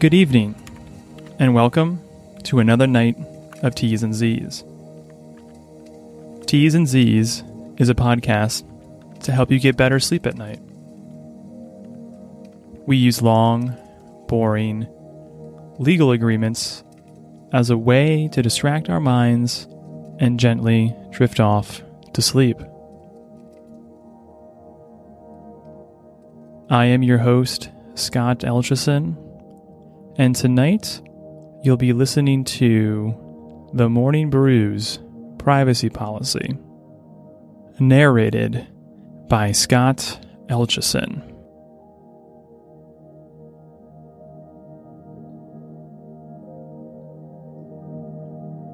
Good evening, and welcome to another night of T's and Z's. T's and Z's is a podcast to help you get better sleep at night. We use long, boring, legal agreements as a way to distract our minds and gently drift off to sleep. I am your host, Scott Elchison, and tonight you'll be listening to The Morning Brew's Privacy Policy, narrated by Scott Elchison.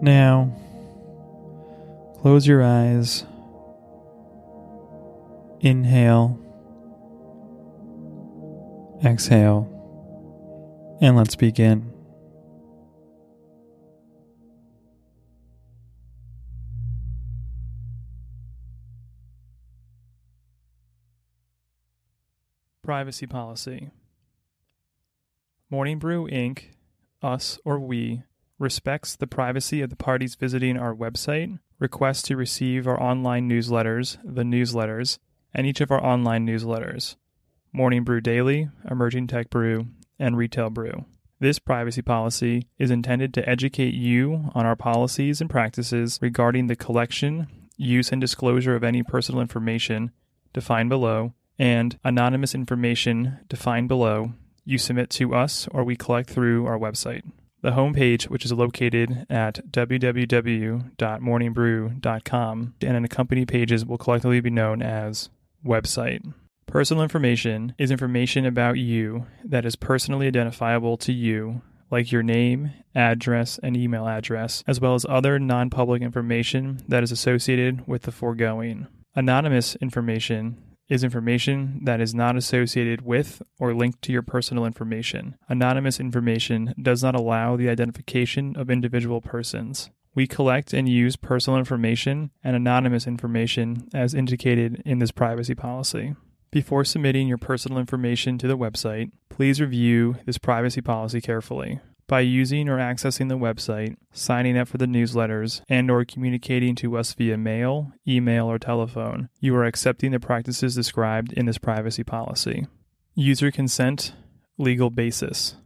Now, close your eyes, inhale, exhale, and let's begin. Privacy Policy Morning Brew Inc., us or we, respects the privacy of the parties visiting our website, requests to receive our online newsletters, the newsletters, and each of our online newsletters Morning Brew Daily, Emerging Tech Brew, and Retail Brew. This privacy policy is intended to educate you on our policies and practices regarding the collection, use, and disclosure of any personal information defined below and anonymous information defined below you submit to us or we collect through our website. The homepage, which is located at www.morningbrew.com, and an accompanying pages will collectively be known as website. Personal information is information about you that is personally identifiable to you, like your name, address, and email address, as well as other non public information that is associated with the foregoing. Anonymous information is information that is not associated with or linked to your personal information. Anonymous information does not allow the identification of individual persons. We collect and use personal information and anonymous information as indicated in this privacy policy. Before submitting your personal information to the website, please review this privacy policy carefully. By using or accessing the website, signing up for the newsletters, and or communicating to us via mail, email, or telephone, you are accepting the practices described in this privacy policy. User consent, legal basis.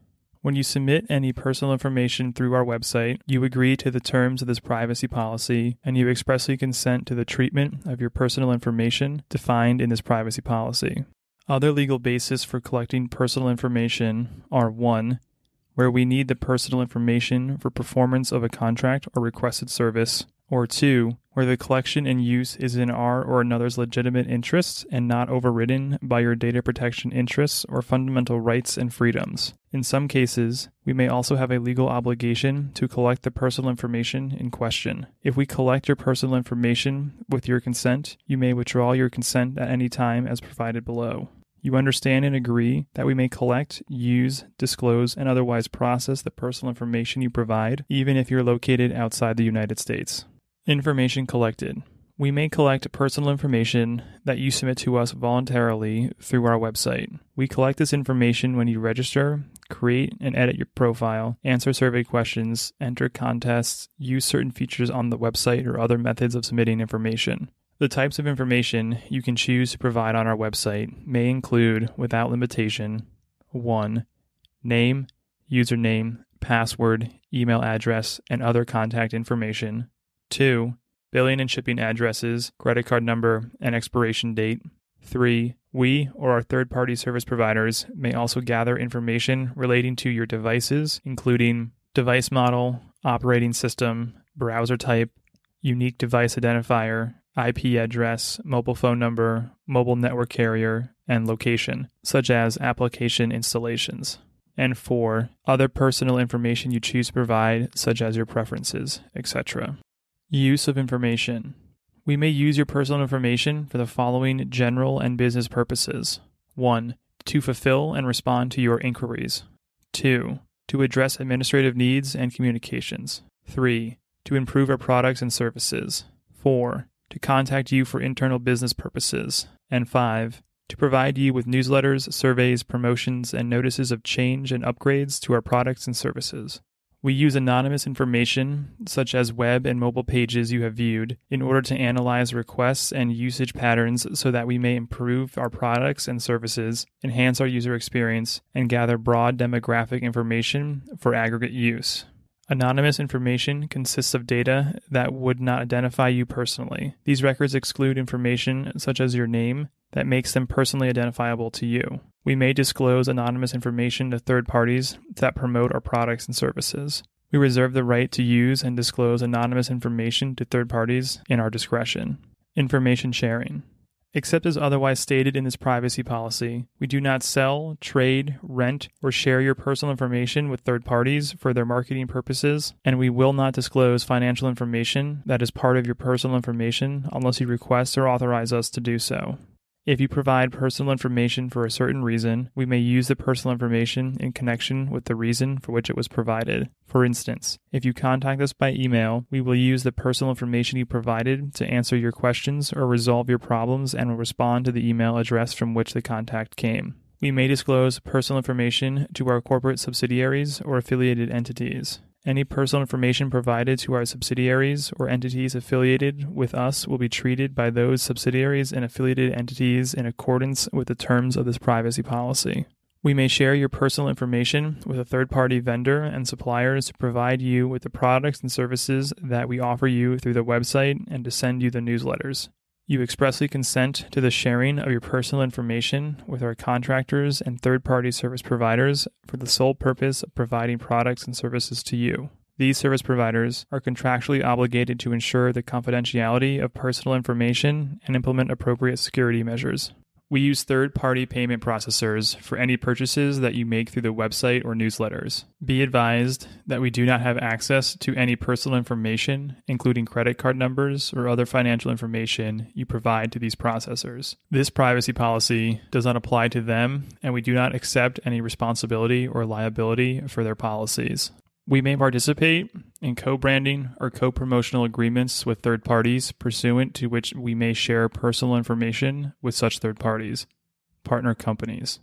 When you submit any personal information through our website, you agree to the terms of this privacy policy and you expressly consent to the treatment of your personal information defined in this privacy policy. Other legal basis for collecting personal information are 1 where we need the personal information for performance of a contract or requested service, or two, where the collection and use is in our or another's legitimate interests and not overridden by your data protection interests or fundamental rights and freedoms. In some cases, we may also have a legal obligation to collect the personal information in question. If we collect your personal information with your consent, you may withdraw your consent at any time as provided below. You understand and agree that we may collect, use, disclose, and otherwise process the personal information you provide, even if you're located outside the United States. Information collected. We may collect personal information that you submit to us voluntarily through our website. We collect this information when you register, create and edit your profile, answer survey questions, enter contests, use certain features on the website, or other methods of submitting information. The types of information you can choose to provide on our website may include, without limitation, 1. Name, username, password, email address, and other contact information. 2. Billing and shipping addresses, credit card number, and expiration date. 3. We or our third party service providers may also gather information relating to your devices, including device model, operating system, browser type, unique device identifier, IP address, mobile phone number, mobile network carrier, and location, such as application installations. And four, other personal information you choose to provide, such as your preferences, etc. Use of information. We may use your personal information for the following general and business purposes 1. To fulfill and respond to your inquiries. 2. To address administrative needs and communications. 3. To improve our products and services. 4 to contact you for internal business purposes. And five, to provide you with newsletters, surveys, promotions, and notices of change and upgrades to our products and services. We use anonymous information, such as web and mobile pages you have viewed, in order to analyze requests and usage patterns so that we may improve our products and services, enhance our user experience, and gather broad demographic information for aggregate use. Anonymous information consists of data that would not identify you personally. These records exclude information such as your name that makes them personally identifiable to you. We may disclose anonymous information to third parties that promote our products and services. We reserve the right to use and disclose anonymous information to third parties in our discretion. Information sharing. Except as otherwise stated in this privacy policy, we do not sell, trade, rent, or share your personal information with third parties for their marketing purposes, and we will not disclose financial information that is part of your personal information unless you request or authorize us to do so. If you provide personal information for a certain reason, we may use the personal information in connection with the reason for which it was provided. For instance, if you contact us by email, we will use the personal information you provided to answer your questions or resolve your problems and will respond to the email address from which the contact came. We may disclose personal information to our corporate subsidiaries or affiliated entities. Any personal information provided to our subsidiaries or entities affiliated with us will be treated by those subsidiaries and affiliated entities in accordance with the terms of this privacy policy. We may share your personal information with a third party vendor and suppliers to provide you with the products and services that we offer you through the website and to send you the newsletters. You expressly consent to the sharing of your personal information with our contractors and third party service providers for the sole purpose of providing products and services to you. These service providers are contractually obligated to ensure the confidentiality of personal information and implement appropriate security measures. We use third party payment processors for any purchases that you make through the website or newsletters. Be advised that we do not have access to any personal information, including credit card numbers or other financial information you provide to these processors. This privacy policy does not apply to them, and we do not accept any responsibility or liability for their policies. We may participate in co branding or co promotional agreements with third parties, pursuant to which we may share personal information with such third parties, partner companies.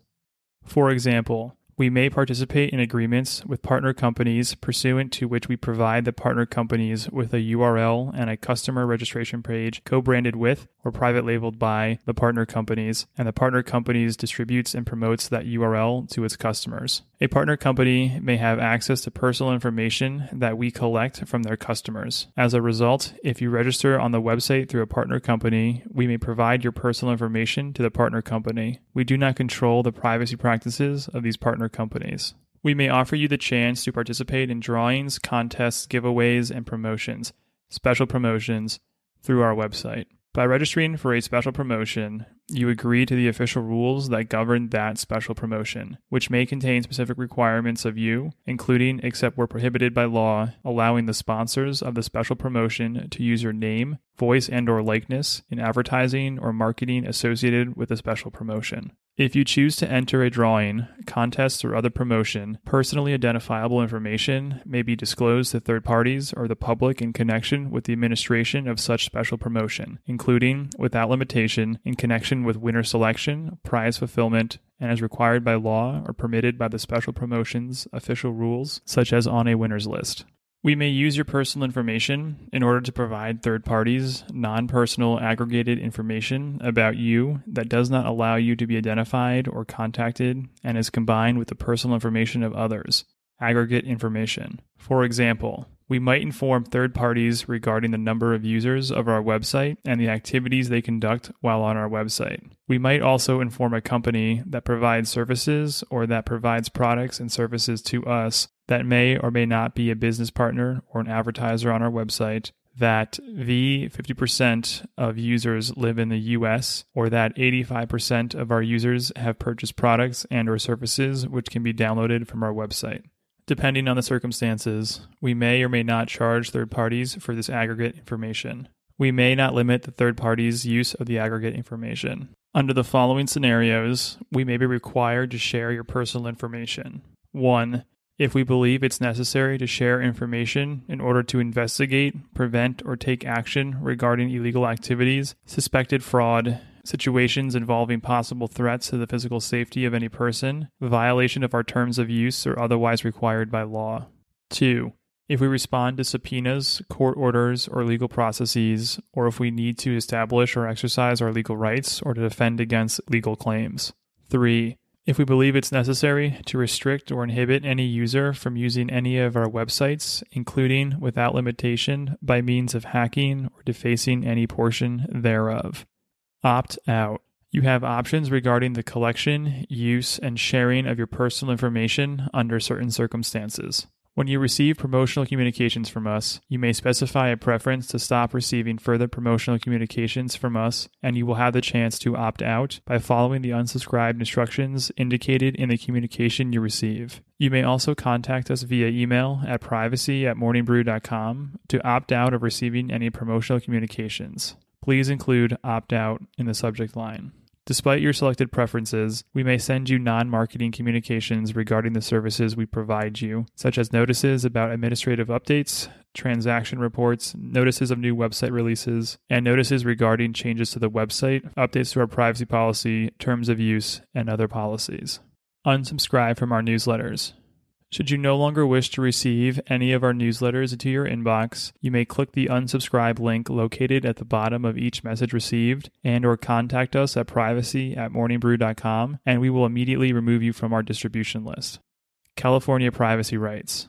For example, we may participate in agreements with partner companies pursuant to which we provide the partner companies with a URL and a customer registration page co branded with or private labeled by the partner companies, and the partner companies distributes and promotes that URL to its customers. A partner company may have access to personal information that we collect from their customers. As a result, if you register on the website through a partner company, we may provide your personal information to the partner company. We do not control the privacy practices of these partner companies. We may offer you the chance to participate in drawings, contests, giveaways, and promotions, special promotions, through our website. By registering for a special promotion, you agree to the official rules that govern that special promotion, which may contain specific requirements of you, including, except where prohibited by law, allowing the sponsors of the special promotion to use your name, voice, and or likeness in advertising or marketing associated with the special promotion. If you choose to enter a drawing, contest, or other promotion, personally identifiable information may be disclosed to third parties or the public in connection with the administration of such special promotion, including, without limitation, in connection with winner selection, prize fulfillment, and as required by law or permitted by the special promotion's official rules, such as on a winner's list. We may use your personal information in order to provide third parties non personal aggregated information about you that does not allow you to be identified or contacted and is combined with the personal information of others. Aggregate information. For example, we might inform third parties regarding the number of users of our website and the activities they conduct while on our website. We might also inform a company that provides services or that provides products and services to us that may or may not be a business partner or an advertiser on our website that the 50% of users live in the US or that 85% of our users have purchased products and or services which can be downloaded from our website. Depending on the circumstances, we may or may not charge third parties for this aggregate information. We may not limit the third party's use of the aggregate information. Under the following scenarios, we may be required to share your personal information. 1 if we believe it's necessary to share information in order to investigate, prevent, or take action regarding illegal activities, suspected fraud, situations involving possible threats to the physical safety of any person, violation of our terms of use, or otherwise required by law. 2. If we respond to subpoenas, court orders, or legal processes, or if we need to establish or exercise our legal rights or to defend against legal claims. 3. If we believe it's necessary to restrict or inhibit any user from using any of our websites, including without limitation by means of hacking or defacing any portion thereof. Opt out. You have options regarding the collection, use, and sharing of your personal information under certain circumstances. When you receive promotional communications from us, you may specify a preference to stop receiving further promotional communications from us, and you will have the chance to opt out by following the unsubscribed instructions indicated in the communication you receive. You may also contact us via email at privacy at morningbrew.com to opt out of receiving any promotional communications. Please include opt out in the subject line. Despite your selected preferences, we may send you non marketing communications regarding the services we provide you, such as notices about administrative updates, transaction reports, notices of new website releases, and notices regarding changes to the website, updates to our privacy policy, terms of use, and other policies. Unsubscribe from our newsletters. Should you no longer wish to receive any of our newsletters into your inbox, you may click the unsubscribe link located at the bottom of each message received and or contact us at privacy at morningbrew.com and we will immediately remove you from our distribution list. California privacy rights.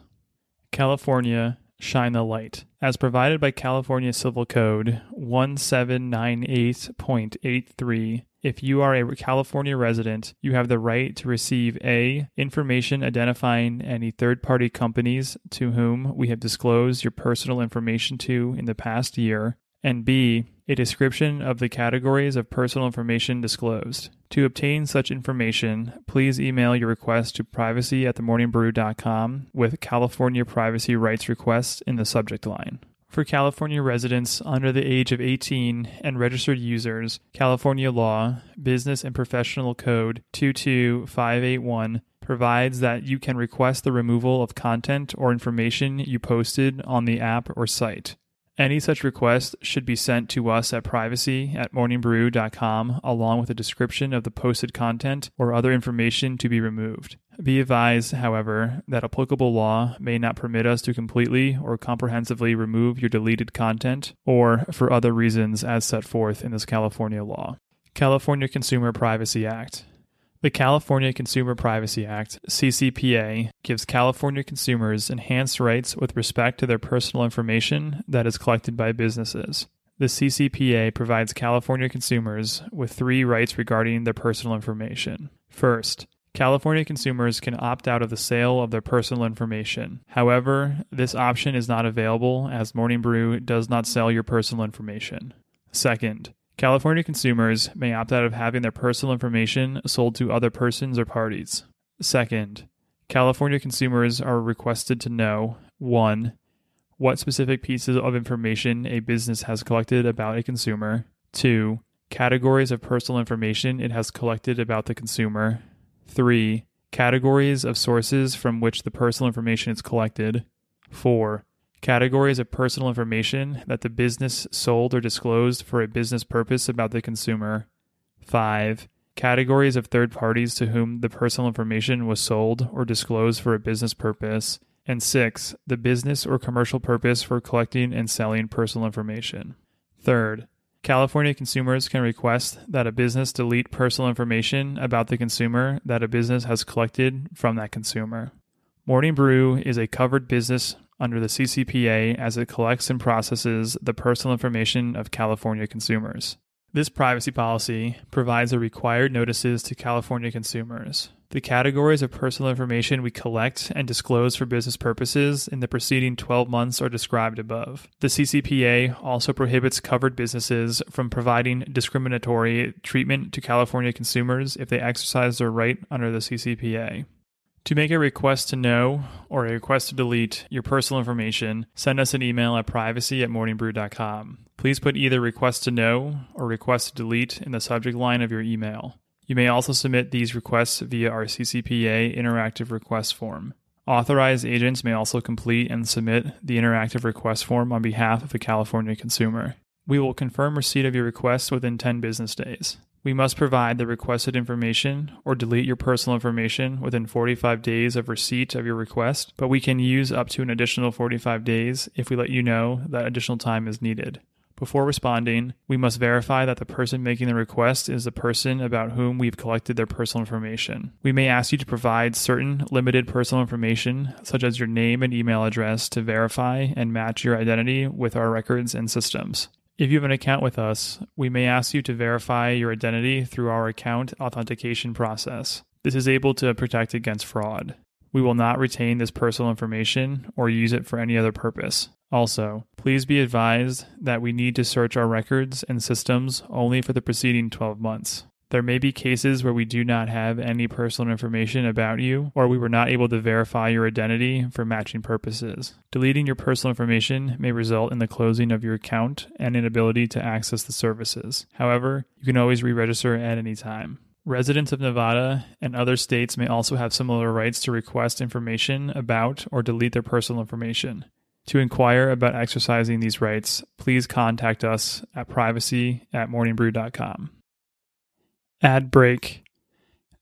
California shine the light. As provided by California Civil Code 1798.83, if you are a California resident, you have the right to receive A. Information identifying any third party companies to whom we have disclosed your personal information to in the past year, and B. A description of the categories of personal information disclosed. To obtain such information, please email your request to privacy at themorningbrew.com with California privacy rights request in the subject line. For California residents under the age of 18 and registered users, California law, Business and Professional Code 22581 provides that you can request the removal of content or information you posted on the app or site. Any such request should be sent to us at privacy at morningbrew.com along with a description of the posted content or other information to be removed. Be advised, however, that applicable law may not permit us to completely or comprehensively remove your deleted content or for other reasons as set forth in this California law. California Consumer Privacy Act. The California Consumer Privacy Act, CCPA, gives California consumers enhanced rights with respect to their personal information that is collected by businesses. The CCPA provides California consumers with three rights regarding their personal information. First, California consumers can opt out of the sale of their personal information. However, this option is not available as Morning Brew does not sell your personal information. Second, California consumers may opt out of having their personal information sold to other persons or parties. Second, California consumers are requested to know 1. What specific pieces of information a business has collected about a consumer, 2. Categories of personal information it has collected about the consumer, 3. Categories of sources from which the personal information is collected, 4 categories of personal information that the business sold or disclosed for a business purpose about the consumer. 5. Categories of third parties to whom the personal information was sold or disclosed for a business purpose. And 6. The business or commercial purpose for collecting and selling personal information. Third, California consumers can request that a business delete personal information about the consumer that a business has collected from that consumer. Morning Brew is a covered business under the CCPA as it collects and processes the personal information of California consumers. This privacy policy provides the required notices to California consumers. The categories of personal information we collect and disclose for business purposes in the preceding 12 months are described above. The CCPA also prohibits covered businesses from providing discriminatory treatment to California consumers if they exercise their right under the CCPA. To make a request to know or a request to delete your personal information, send us an email at privacy at morningbrew.com. Please put either request to know or request to delete in the subject line of your email. You may also submit these requests via our CCPA interactive request form. Authorized agents may also complete and submit the interactive request form on behalf of a California consumer. We will confirm receipt of your request within 10 business days. We must provide the requested information or delete your personal information within 45 days of receipt of your request, but we can use up to an additional 45 days if we let you know that additional time is needed. Before responding, we must verify that the person making the request is the person about whom we've collected their personal information. We may ask you to provide certain limited personal information, such as your name and email address, to verify and match your identity with our records and systems. If you have an account with us, we may ask you to verify your identity through our account authentication process. This is able to protect against fraud. We will not retain this personal information or use it for any other purpose. Also, please be advised that we need to search our records and systems only for the preceding 12 months. There may be cases where we do not have any personal information about you, or we were not able to verify your identity for matching purposes. Deleting your personal information may result in the closing of your account and inability to access the services. However, you can always re register at any time. Residents of Nevada and other states may also have similar rights to request information about or delete their personal information. To inquire about exercising these rights, please contact us at privacy at morningbrew.com. Ad break.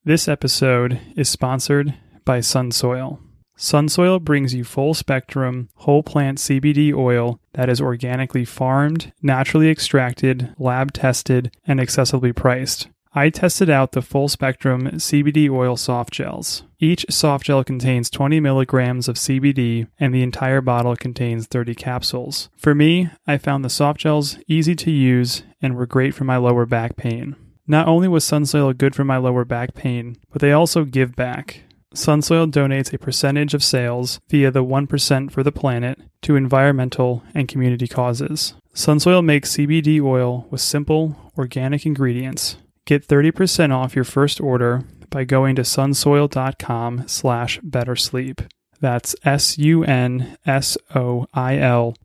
This episode is sponsored by Sunsoil. Sunsoil brings you full spectrum, whole plant CBD oil that is organically farmed, naturally extracted, lab tested, and accessibly priced. I tested out the full spectrum CBD oil soft gels. Each soft gel contains 20 milligrams of CBD, and the entire bottle contains 30 capsules. For me, I found the soft gels easy to use and were great for my lower back pain. Not only was Sunsoil good for my lower back pain, but they also give back. Sunsoil donates a percentage of sales via the 1% for the planet to environmental and community causes. Sunsoil makes CBD oil with simple, organic ingredients. Get 30% off your first order by going to sunsoil.com slash bettersleep. That's S-U-N-S-O-I-L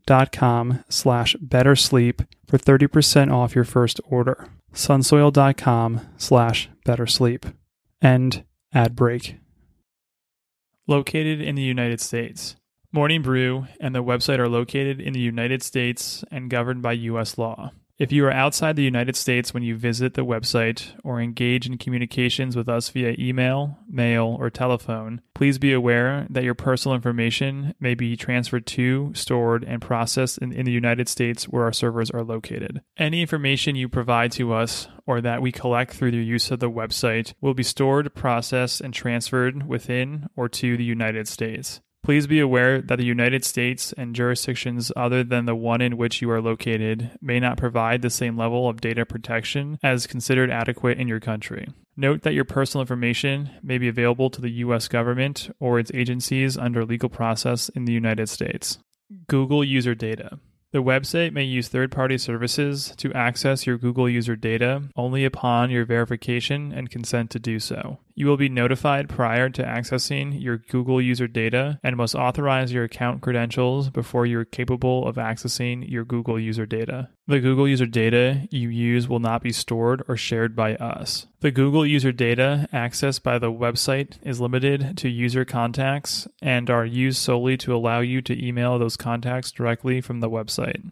dot com slash bettersleep for 30% off your first order sunsoil.com slash bettersleep. End ad break. Located in the United States. Morning Brew and the website are located in the United States and governed by U.S. law. If you are outside the United States when you visit the website or engage in communications with us via email, mail, or telephone, please be aware that your personal information may be transferred to, stored, and processed in, in, the United States where our servers are located. Any information you provide to us or that we collect through the use of the website will be stored, processed, and transferred within or to the United States. Please be aware that the United States and jurisdictions other than the one in which you are located may not provide the same level of data protection as considered adequate in your country. Note that your personal information may be available to the U.S. government or its agencies under legal process in the United States. Google user data. The website may use third party services to access your Google user data only upon your verification and consent to do so. You will be notified prior to accessing your Google user data and must authorize your account credentials before you're capable of accessing your Google user data. The Google user data you use will not be stored or shared by us. The Google user data accessed by the website is limited to user contacts and are used solely to allow you to email those contacts directly from the website.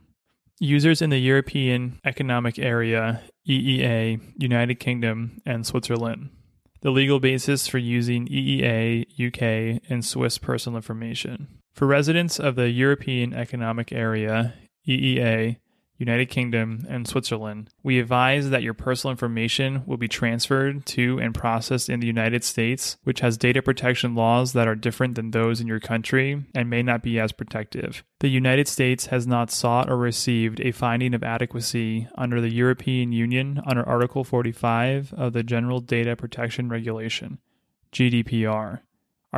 Users in the European Economic Area, EEA, United Kingdom, and Switzerland. The legal basis for using EEA, UK, and Swiss personal information. For residents of the European Economic Area, EEA, United Kingdom, and Switzerland, we advise that your personal information will be transferred to and processed in the United States, which has data protection laws that are different than those in your country and may not be as protective. The United States has not sought or received a finding of adequacy under the European Union under Article 45 of the General Data Protection Regulation, GDPR.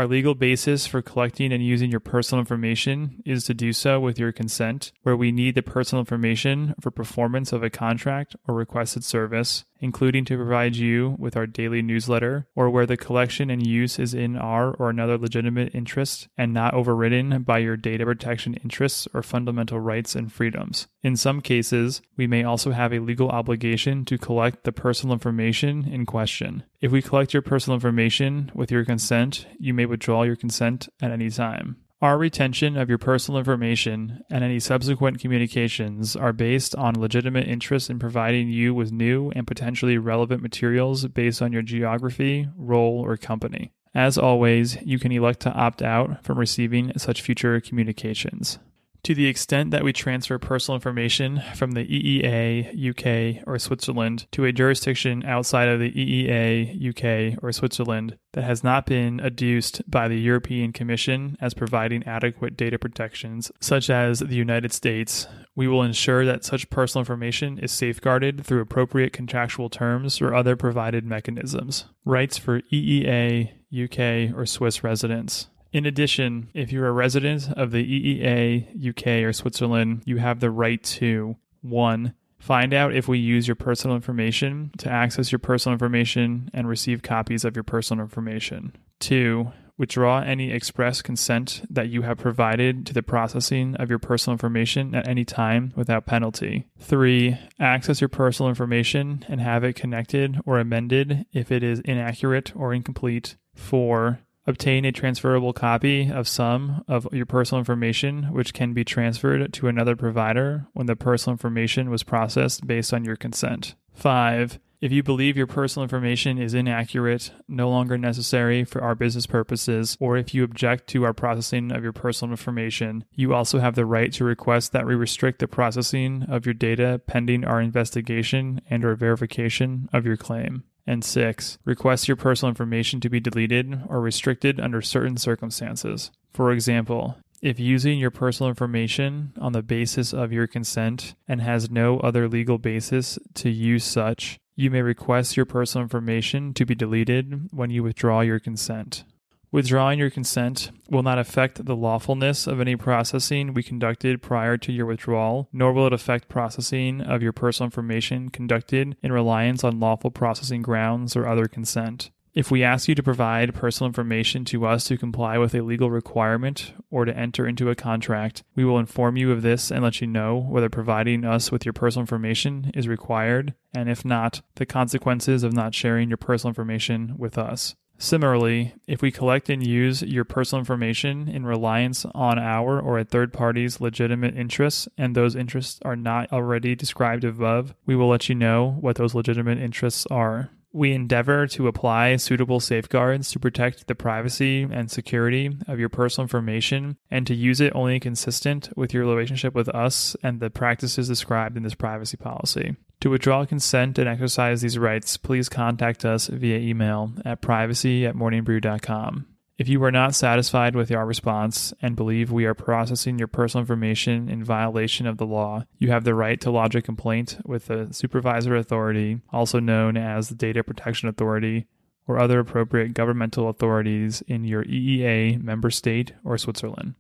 Our legal basis for collecting and using your personal information is to do so with your consent, where we need the personal information for performance of a contract or requested service, including to provide you with our daily newsletter, or where the collection and use is in our or another legitimate interest and not overridden by your data protection interests or fundamental rights and freedoms. In some cases, we may also have a legal obligation to collect the personal information in question. If we collect your personal information with your consent, you may withdraw your consent at any time. Our retention of your personal information and any subsequent communications are based on legitimate interest in providing you with new and potentially relevant materials based on your geography, role, or company. As always, you can elect to opt out from receiving such future communications. To the extent that we transfer personal information from the EEA, UK, or Switzerland to a jurisdiction outside of the EEA, UK, or Switzerland that has not been adduced by the European Commission as providing adequate data protections, such as the United States, we will ensure that such personal information is safeguarded through appropriate contractual terms or other provided mechanisms. Rights for EEA, UK, or Swiss residents. In addition, if you're a resident of the EEA, UK, or Switzerland, you have the right to 1. Find out if we use your personal information to access your personal information and receive copies of your personal information. 2. Withdraw any express consent that you have provided to the processing of your personal information at any time without penalty. 3. Access your personal information and have it connected or amended if it is inaccurate or incomplete. 4 obtain a transferable copy of some of your personal information, which can be transferred to another provider when the personal information was processed based on your consent. 5. If you believe your personal information is inaccurate, no longer necessary for our business purposes, or if you object to our processing of your personal information, you also have the right to request that we restrict the processing of your data pending our investigation and or verification of your claim. And six, request your personal information to be deleted or restricted under certain circumstances. For example, if using your personal information on the basis of your consent and has no other legal basis to use such, you may request your personal information to be deleted when you withdraw your consent. Withdrawing your consent will not affect the lawfulness of any processing we conducted prior to your withdrawal, nor will it affect processing of your personal information conducted in reliance on lawful processing grounds or other consent. If we ask you to provide personal information to us to comply with a legal requirement or to enter into a contract, we will inform you of this and let you know whether providing us with your personal information is required, and if not, the consequences of not sharing your personal information with us. Similarly, if we collect and use your personal information in reliance on our or a third party's legitimate interests, and those interests are not already described above, we will let you know what those legitimate interests are. We endeavor to apply suitable safeguards to protect the privacy and security of your personal information and to use it only consistent with your relationship with us and the practices described in this privacy policy. To withdraw consent and exercise these rights, please contact us via email at privacy at morningbrew.com. If you are not satisfied with our response and believe we are processing your personal information in violation of the law, you have the right to lodge a complaint with the supervisor authority, also known as the Data Protection Authority, or other appropriate governmental authorities in your EEA member state or Switzerland.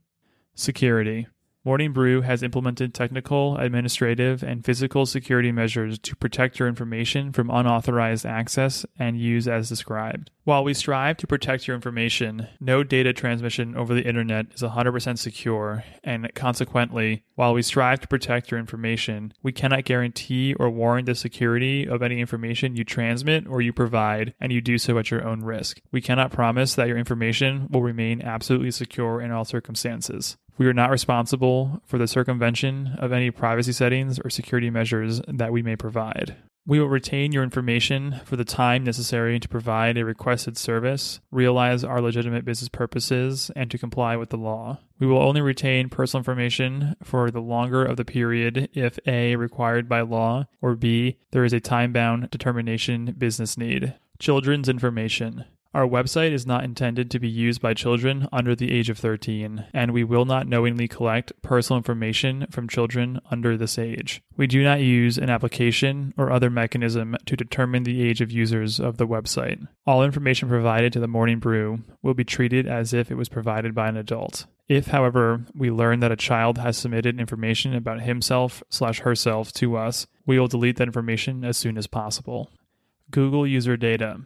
Security. Morning Brew has implemented technical, administrative, and physical security measures to protect your information from unauthorized access and use as described. While we strive to protect your information, no data transmission over the internet is 100% secure, and consequently, while we strive to protect your information, we cannot guarantee or warrant the security of any information you transmit or you provide, and you do so at your own risk. We cannot promise that your information will remain absolutely secure in all circumstances. We are not responsible for the circumvention of any privacy settings or security measures that we may provide. We will retain your information for the time necessary to provide a requested service, realize our legitimate business purposes, and to comply with the law. We will only retain personal information for the longer of the period if A. required by law, or B. there is a time bound determination business need. Children's information. Our website is not intended to be used by children under the age of 13, and we will not knowingly collect personal information from children under this age. We do not use an application or other mechanism to determine the age of users of the website. All information provided to the Morning Brew will be treated as if it was provided by an adult. If, however, we learn that a child has submitted information about himself slash herself to us, we will delete that information as soon as possible. Google user data.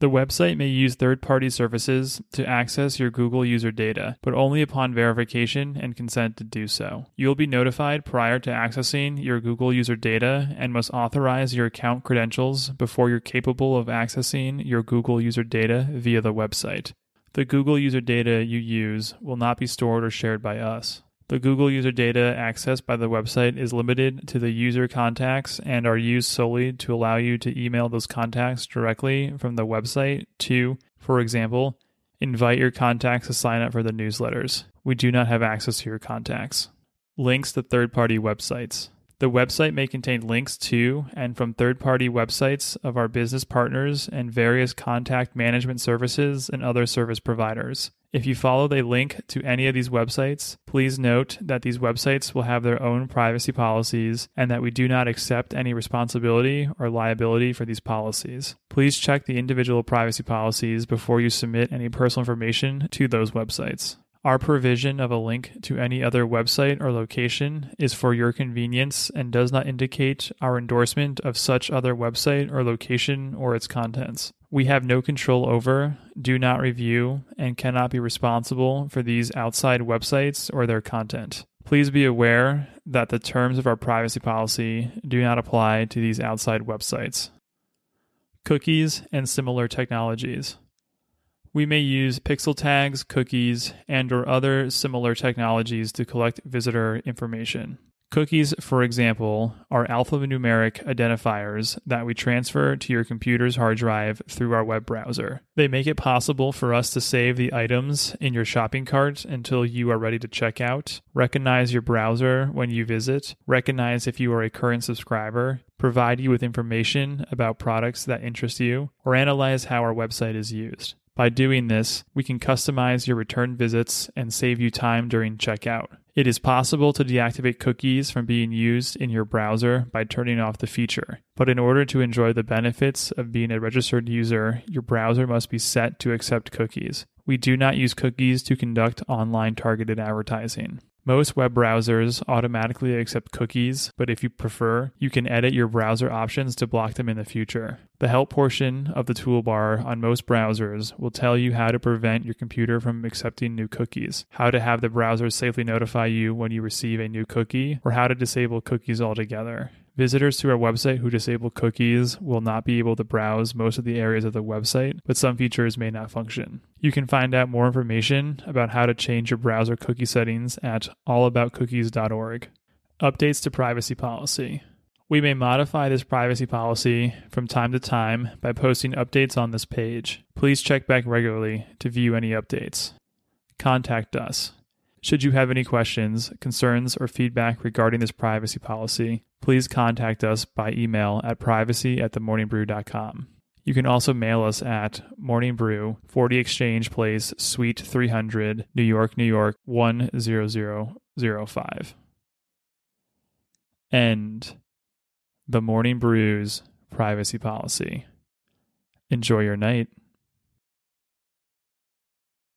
The website may use third party services to access your Google user data, but only upon verification and consent to do so. You will be notified prior to accessing your Google user data and must authorize your account credentials before you're capable of accessing your Google user data via the website. The Google user data you use will not be stored or shared by us. The Google user data accessed by the website is limited to the user contacts and are used solely to allow you to email those contacts directly from the website to, for example, invite your contacts to sign up for the newsletters. We do not have access to your contacts. Links to third party websites. The website may contain links to and from third party websites of our business partners and various contact management services and other service providers. If you follow the link to any of these websites, please note that these websites will have their own privacy policies and that we do not accept any responsibility or liability for these policies. Please check the individual privacy policies before you submit any personal information to those websites. Our provision of a link to any other website or location is for your convenience and does not indicate our endorsement of such other website or location or its contents. We have no control over, do not review, and cannot be responsible for these outside websites or their content. Please be aware that the terms of our privacy policy do not apply to these outside websites. Cookies and similar technologies. We may use pixel tags, cookies, and or other similar technologies to collect visitor information. Cookies, for example, are alphanumeric identifiers that we transfer to your computer's hard drive through our web browser. They make it possible for us to save the items in your shopping cart until you are ready to check out, recognize your browser when you visit, recognize if you are a current subscriber, provide you with information about products that interest you, or analyze how our website is used. By doing this, we can customize your return visits and save you time during checkout. It is possible to deactivate cookies from being used in your browser by turning off the feature. But in order to enjoy the benefits of being a registered user, your browser must be set to accept cookies. We do not use cookies to conduct online targeted advertising. Most web browsers automatically accept cookies, but if you prefer, you can edit your browser options to block them in the future. The help portion of the toolbar on most browsers will tell you how to prevent your computer from accepting new cookies, how to have the browser safely notify you when you receive a new cookie, or how to disable cookies altogether. Visitors to our website who disable cookies will not be able to browse most of the areas of the website, but some features may not function. You can find out more information about how to change your browser cookie settings at allaboutcookies.org. Updates to privacy policy. We may modify this privacy policy from time to time by posting updates on this page. Please check back regularly to view any updates. Contact us. Should you have any questions, concerns, or feedback regarding this privacy policy, please contact us by email at privacy at themorningbrew.com. You can also mail us at Morning Brew, 40 Exchange Place, Suite 300, New York, New York 10005. End the Morning Brew's privacy policy. Enjoy your night.